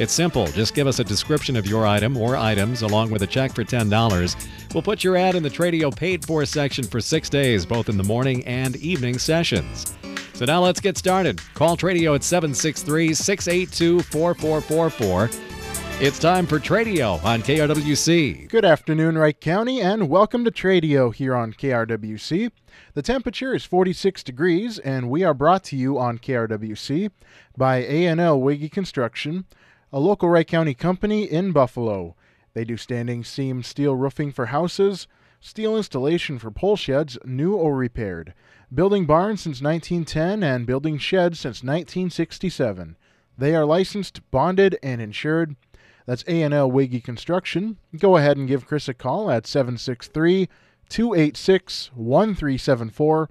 It's simple. Just give us a description of your item or items along with a check for $10. We'll put your ad in the Tradio paid for section for six days, both in the morning and evening sessions. So now let's get started. Call Tradio at 763 682 4444. It's time for Tradio on KRWC. Good afternoon, Wright County, and welcome to Tradio here on KRWC. The temperature is 46 degrees, and we are brought to you on KRWC by A&L Wiggy Construction, a local Wright County company in Buffalo. They do standing seam steel roofing for houses, steel installation for pole sheds, new or repaired, building barns since 1910, and building sheds since 1967. They are licensed, bonded, and insured. That's A&L Wiggy Construction. Go ahead and give Chris a call at 763 286 1374.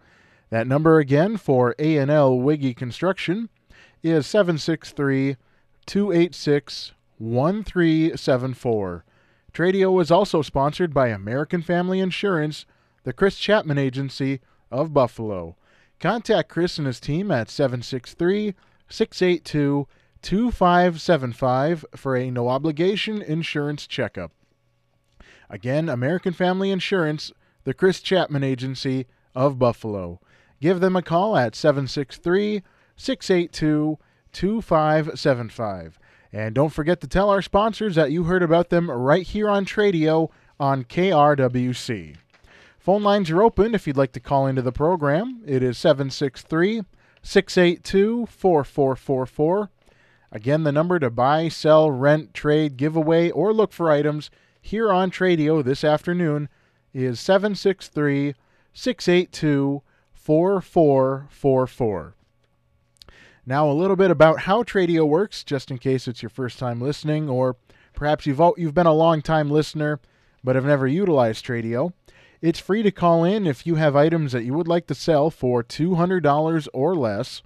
That number again for A&L Wiggy Construction is 763 286 1374. Tradio is also sponsored by American Family Insurance, the Chris Chapman Agency of Buffalo. Contact Chris and his team at 763 682 2575 for a no obligation insurance checkup. Again, American Family Insurance, the Chris Chapman Agency of Buffalo. Give them a call at 763 682 2575. And don't forget to tell our sponsors that you heard about them right here on Tradio on KRWC. Phone lines are open if you'd like to call into the program. It is 763 682 4444. Again, the number to buy, sell, rent, trade, give away, or look for items here on Tradio this afternoon is 763 682 4444. Now, a little bit about how Tradio works, just in case it's your first time listening, or perhaps you've, you've been a long time listener but have never utilized Tradio. It's free to call in if you have items that you would like to sell for $200 or less.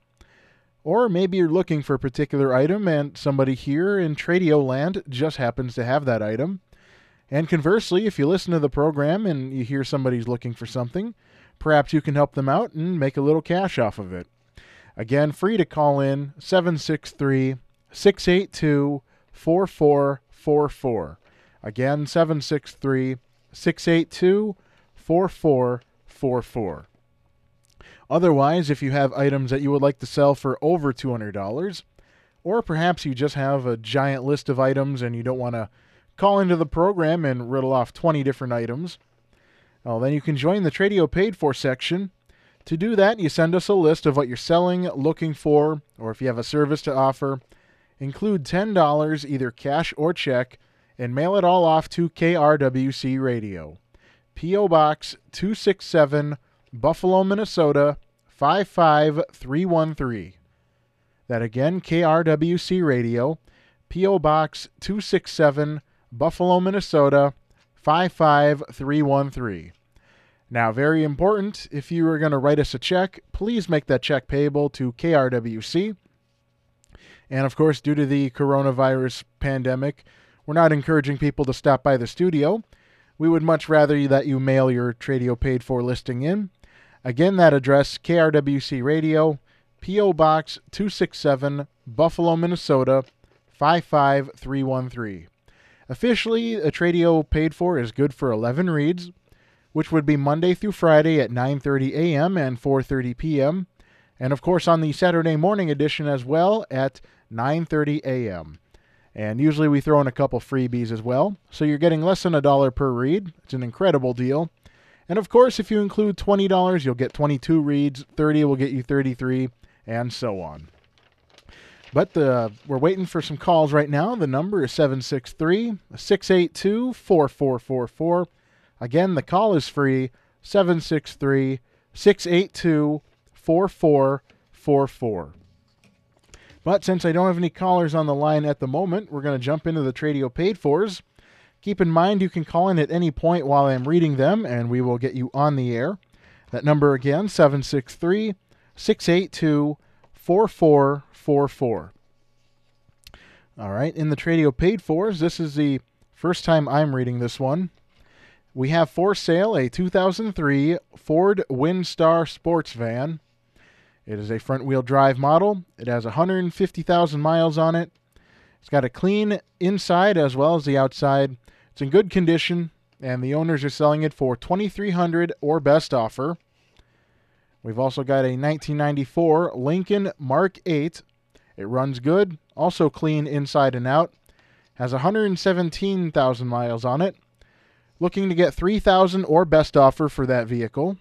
Or maybe you're looking for a particular item and somebody here in Tradio land just happens to have that item. And conversely, if you listen to the program and you hear somebody's looking for something, perhaps you can help them out and make a little cash off of it. Again, free to call in 763 682 4444. Again, 763 682 4444. Otherwise, if you have items that you would like to sell for over $200, or perhaps you just have a giant list of items and you don't want to call into the program and riddle off 20 different items, well, then you can join the Tradio Paid For section. To do that, you send us a list of what you're selling, looking for, or if you have a service to offer. Include $10, either cash or check, and mail it all off to KRWC Radio. P.O. Box 267, Buffalo, Minnesota 55313. That again, KRWC Radio, P.O. Box 267, Buffalo, Minnesota 55313. Now, very important, if you are going to write us a check, please make that check payable to KRWC. And of course, due to the coronavirus pandemic, we're not encouraging people to stop by the studio. We would much rather that you mail your Tradio paid for listing in. Again, that address KRWC Radio, P.O. Box 267, Buffalo, Minnesota 55313. Officially, a Tradio paid for is good for 11 reads, which would be Monday through Friday at 9:30 a.m. and 4:30 p.m., and of course on the Saturday morning edition as well at 9:30 a.m. And usually we throw in a couple freebies as well. So you're getting less than a dollar per read. It's an incredible deal. And of course, if you include $20, you'll get 22 reads, 30 will get you 33, and so on. But uh, we're waiting for some calls right now. The number is 763 682 4444. Again, the call is free 763 682 4444. But since I don't have any callers on the line at the moment, we're going to jump into the Tradio paid fors. Keep in mind you can call in at any point while I'm reading them, and we will get you on the air. That number again, 763 682 4444. All right, in the Tradio paid fors, this is the first time I'm reading this one. We have for sale a 2003 Ford Windstar sports van. It is a front wheel drive model. It has 150,000 miles on it. It's got a clean inside as well as the outside. It's in good condition, and the owners are selling it for 2300 or best offer. We've also got a 1994 Lincoln Mark 8. It runs good, also clean inside and out. Has 117,000 miles on it. Looking to get 3000 or best offer for that vehicle.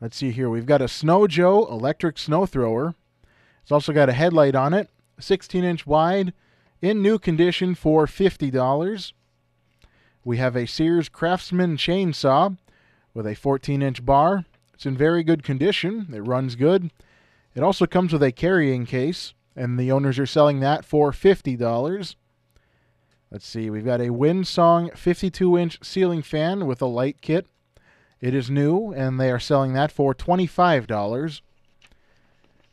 Let's see here. We've got a Snow Joe electric snow thrower. It's also got a headlight on it, 16 inch wide, in new condition for $50. We have a Sears Craftsman chainsaw with a 14 inch bar. It's in very good condition. It runs good. It also comes with a carrying case, and the owners are selling that for $50. Let's see, we've got a Windsong 52 inch ceiling fan with a light kit. It is new, and they are selling that for $25.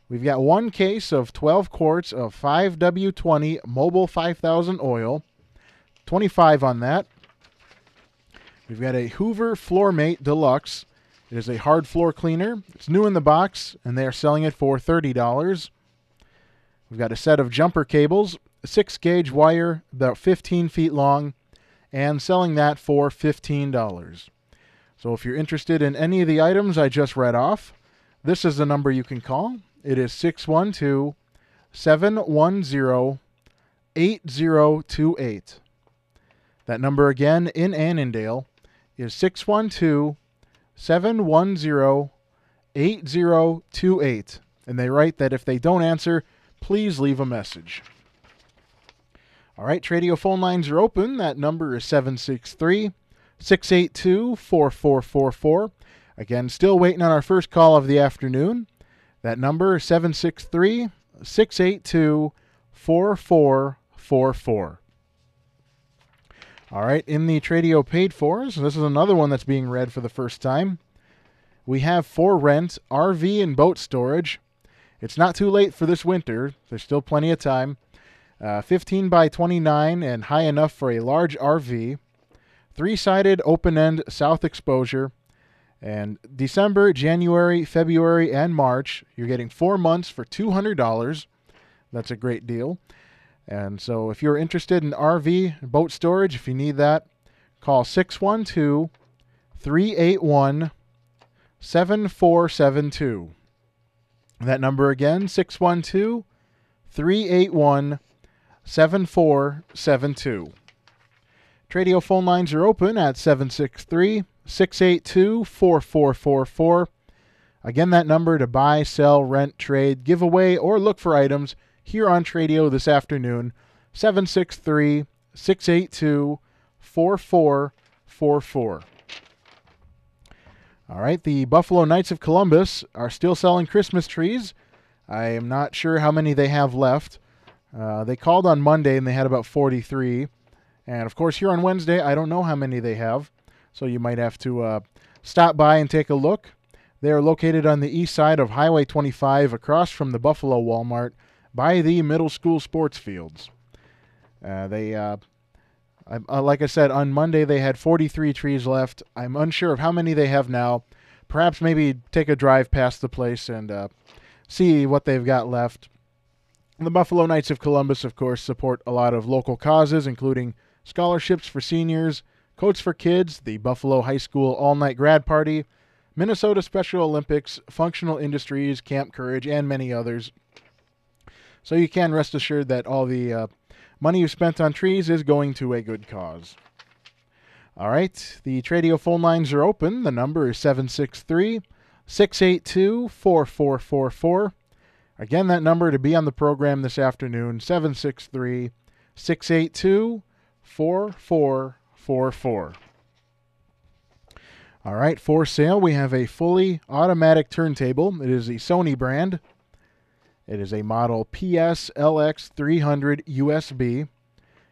We've got one case of 12 quarts of 5W20 Mobil 5000 oil, 25 on that. We've got a Hoover Floormate Deluxe. It is a hard floor cleaner. It's new in the box, and they are selling it for $30. We've got a set of jumper cables, 6 gauge wire, about 15 feet long, and selling that for $15. So if you're interested in any of the items I just read off, this is the number you can call. It is 612 710 8028. That number again in Annandale is 612 710 8028. And they write that if they don't answer, please leave a message. All right, Tradio phone lines are open. That number is 763 682 4444. Again, still waiting on our first call of the afternoon. That number is 763 682 4444. All right, in the Tradio paid fors, this is another one that's being read for the first time. We have for rent RV and boat storage. It's not too late for this winter. There's still plenty of time. Uh, 15 by 29 and high enough for a large RV. Three sided open end south exposure. And December, January, February, and March, you're getting four months for $200. That's a great deal. And so if you're interested in RV boat storage, if you need that, call 612 381 7472. That number again, 612 381 7472. Tradio phone lines are open at 763 682 4444. Again, that number to buy, sell, rent, trade, give away, or look for items here on Tradio this afternoon 763 682 4444. All right, the Buffalo Knights of Columbus are still selling Christmas trees. I am not sure how many they have left. Uh, they called on Monday and they had about 43. And of course, here on Wednesday, I don't know how many they have. So you might have to uh, stop by and take a look. They are located on the east side of Highway 25 across from the Buffalo Walmart by the middle school sports fields. Uh, they, uh, I, uh, like I said, on Monday they had 43 trees left. I'm unsure of how many they have now. Perhaps maybe take a drive past the place and see what they've got left. The Buffalo Knights of Columbus, of course, support a lot of local causes, including scholarships for seniors, coats for kids, the Buffalo High School All Night Grad Party, Minnesota Special Olympics, Functional Industries, Camp Courage, and many others. So you can rest assured that all the uh, money you spent on trees is going to a good cause. All right, the Tradio phone lines are open. The number is 763 682 4444. Again, that number to be on the program this afternoon 763 682 4444. All right, for sale, we have a fully automatic turntable. It is the Sony brand. It is a model PSLX 300 USB.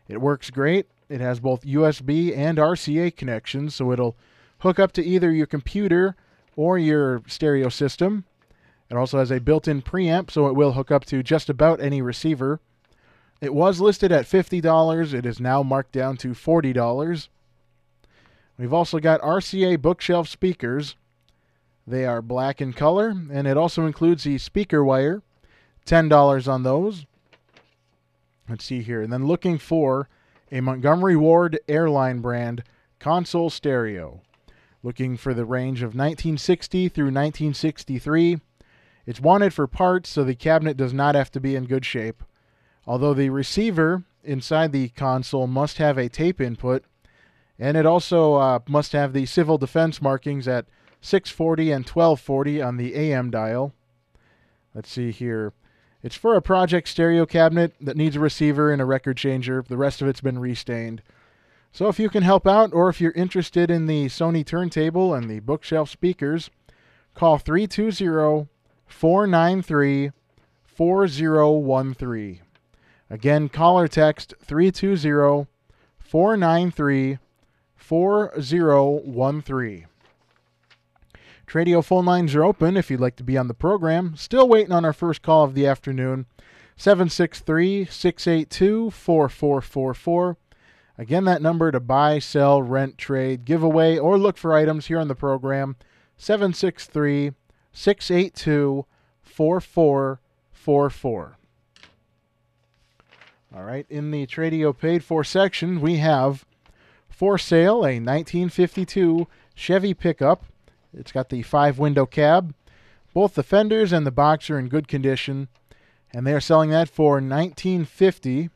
It works great. It has both USB and RCA connections, so it'll hook up to either your computer or your stereo system. It also has a built in preamp, so it will hook up to just about any receiver. It was listed at $50. It is now marked down to $40. We've also got RCA bookshelf speakers. They are black in color, and it also includes the speaker wire. $10 on those. Let's see here. And then looking for a Montgomery Ward airline brand console stereo. Looking for the range of 1960 through 1963. It's wanted for parts, so the cabinet does not have to be in good shape. Although the receiver inside the console must have a tape input, and it also uh, must have the civil defense markings at 640 and 1240 on the AM dial. Let's see here. It's for a project stereo cabinet that needs a receiver and a record changer. The rest of it's been restained. So if you can help out, or if you're interested in the Sony turntable and the bookshelf speakers, call 320 493 4013. Again, call or text 320 493 4013. Tradio phone lines are open if you'd like to be on the program. Still waiting on our first call of the afternoon. 763 682 4444. Again, that number to buy, sell, rent, trade, give away, or look for items here on the program 763 682 4444. All right, in the Tradio paid for section, we have for sale a 1952 Chevy pickup it's got the five window cab. Both the fenders and the box are in good condition, and they are selling that for 1950.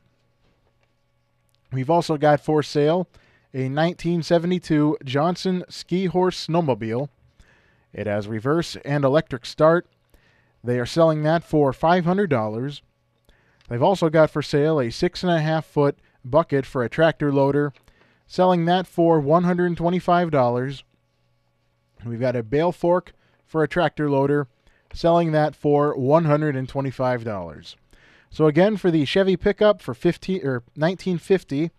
We've also got for sale a 1972 Johnson Skee-Horse snowmobile. It has reverse and electric start. They are selling that for $500. They've also got for sale a six and a half foot bucket for a tractor loader, selling that for $125. We've got a bale fork for a tractor loader, selling that for $125. So again, for the Chevy pickup for 15 or 1950,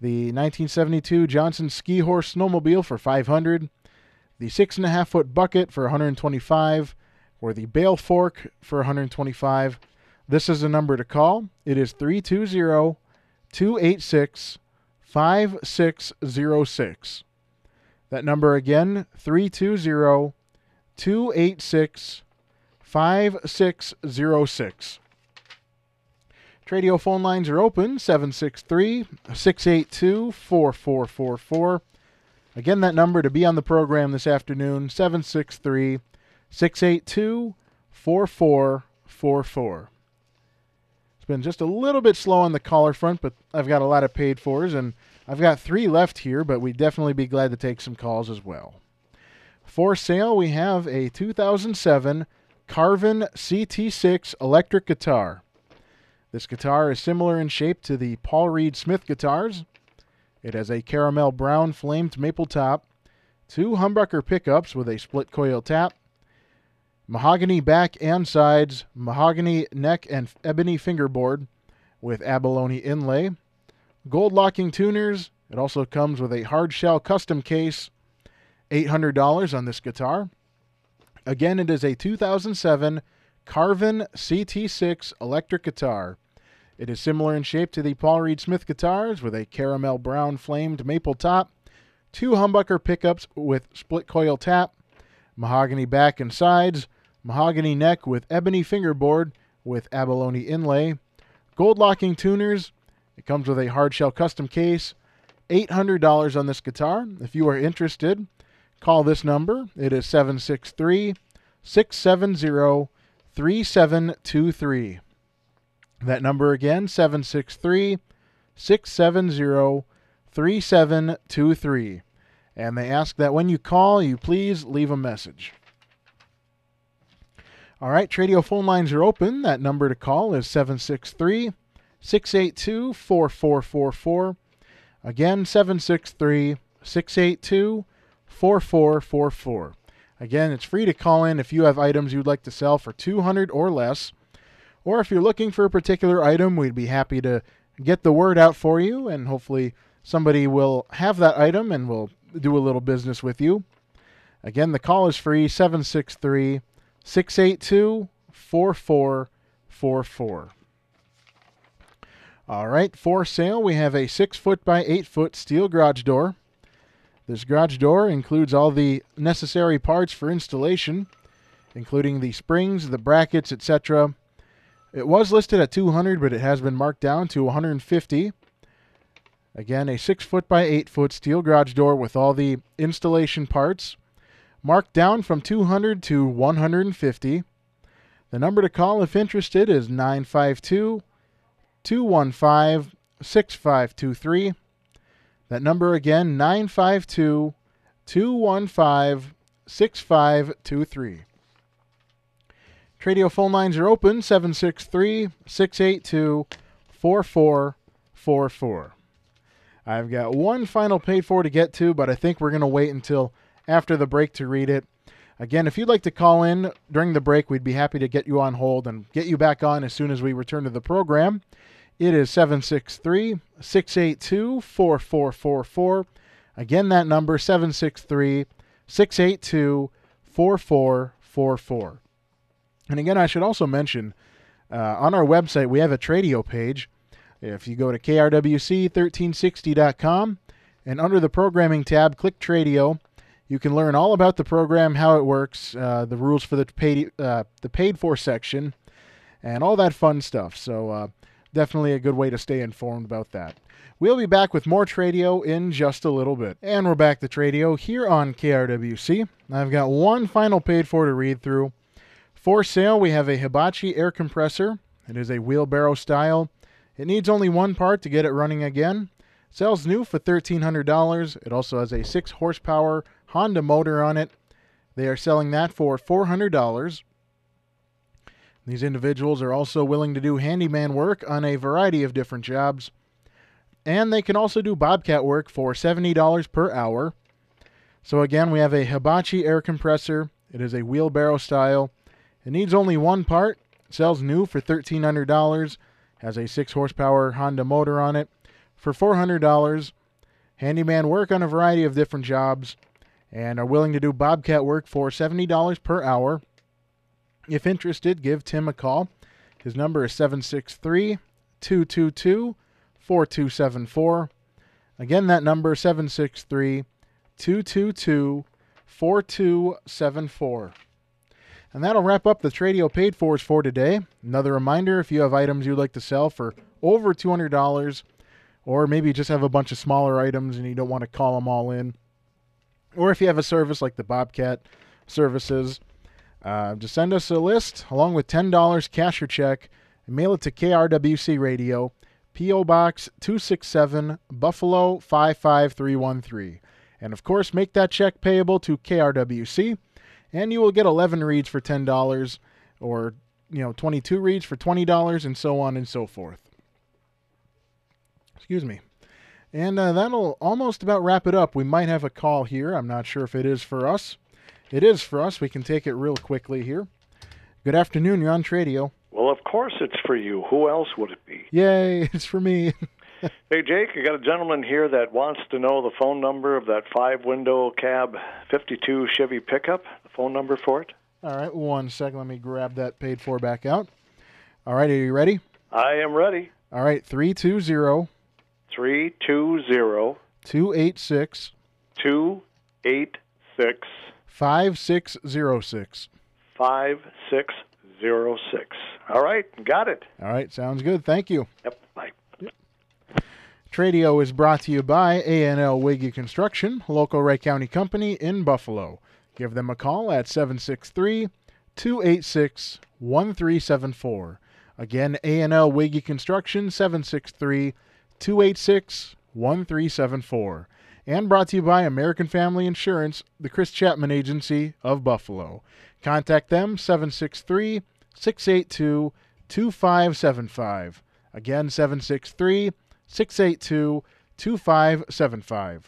the 1972 Johnson Skee-Horse snowmobile for 500, the six and a half foot bucket for 125, or the bale fork for 125. This is the number to call. It is 320 286 5606. That number again, 320 286 5606. Tradio phone lines are open 763 682 4444. Again, that number to be on the program this afternoon 763 682 4444. It's been just a little bit slow on the caller front, but I've got a lot of paid fors and I've got three left here, but we'd definitely be glad to take some calls as well. For sale, we have a 2007 Carvin CT6 electric guitar. This guitar is similar in shape to the Paul Reed Smith guitars. It has a caramel brown flamed maple top, two humbucker pickups with a split coil tap, mahogany back and sides, mahogany neck and ebony fingerboard with abalone inlay, Gold locking tuners. It also comes with a hard shell custom case. $800 on this guitar. Again, it is a 2007 Carvin CT6 electric guitar. It is similar in shape to the Paul Reed Smith guitars with a caramel brown flamed maple top, two humbucker pickups with split coil tap, mahogany back and sides, mahogany neck with ebony fingerboard with abalone inlay, gold locking tuners, it comes with a hardshell custom case. $800 on this guitar. If you are interested, call this number. It is 763 670 3723. That number again, 763 670 3723. And they ask that when you call, you please leave a message. All right, Tradio phone lines are open. That number to call is 763 682 4444. Again, 763 682 4444. Again, it's free to call in if you have items you'd like to sell for 200 or less. Or if you're looking for a particular item, we'd be happy to get the word out for you and hopefully somebody will have that item and will do a little business with you. Again, the call is free 763 682 4444. All right, for sale, we have a 6 foot by 8 foot steel garage door. This garage door includes all the necessary parts for installation, including the springs, the brackets, etc. It was listed at 200, but it has been marked down to 150. Again, a 6 foot by 8 foot steel garage door with all the installation parts, marked down from 200 to 150. The number to call if interested is 952 215 6523. That number again, 952 215 6523. Tradio phone lines are open 763 682 4444. I've got one final paid for to get to, but I think we're going to wait until after the break to read it. Again, if you'd like to call in during the break, we'd be happy to get you on hold and get you back on as soon as we return to the program. It is 763 682 4444. Again, that number 763 682 4444. And again, I should also mention uh, on our website, we have a Tradio page. If you go to krwc1360.com and under the programming tab, click Tradio, you can learn all about the program, how it works, uh, the rules for the paid, uh, the paid for section, and all that fun stuff. So, uh, definitely a good way to stay informed about that. We'll be back with more Tradio in just a little bit. And we're back to Tradio here on KRWC. I've got one final paid for to read through. For sale, we have a Hitachi air compressor. It is a wheelbarrow style. It needs only one part to get it running again. Sells new for $1,300. It also has a 6 horsepower Honda motor on it. They are selling that for $400. These individuals are also willing to do handyman work on a variety of different jobs. And they can also do bobcat work for $70 per hour. So again, we have a Hitachi air compressor. It is a wheelbarrow style. It needs only one part. Sells new for $1,300. Has a 6 horsepower Honda motor on it for $400. Handyman work on a variety of different jobs and are willing to do bobcat work for $70 per hour. If interested, give Tim a call. His number is 763 222 4274. Again, that number 763 222 4274. And that'll wrap up the Tradio paid fors for today. Another reminder if you have items you'd like to sell for over $200, or maybe just have a bunch of smaller items and you don't want to call them all in, or if you have a service like the Bobcat services, uh, just send us a list along with $10 cash or check and mail it to KRWC Radio, P.O. Box 267, Buffalo 55313. And of course, make that check payable to KRWC and you will get 11 reads for $10 or you know 22 reads for $20 and so on and so forth. Excuse me. And uh, that'll almost about wrap it up. We might have a call here. I'm not sure if it is for us. It is for us. We can take it real quickly here. Good afternoon you're on tradio. Well, of course it's for you. Who else would it be? yay it's for me Hey, Jake, I got a gentleman here that wants to know the phone number of that five window cab 52 Chevy pickup, the phone number for it. all right one second let me grab that paid for back out all right are you ready I am ready. all right 320 320 286 286 5606 5606. All right, got it. all right sounds good thank you Yep. Tradio is brought to you by A&L Wiggy Construction, local Wright County company in Buffalo. Give them a call at 763-286-1374. Again, A&L Wiggy Construction, 763-286-1374. And brought to you by American Family Insurance, the Chris Chapman Agency of Buffalo. Contact them, 763-682-2575. Again, 763 682 2575.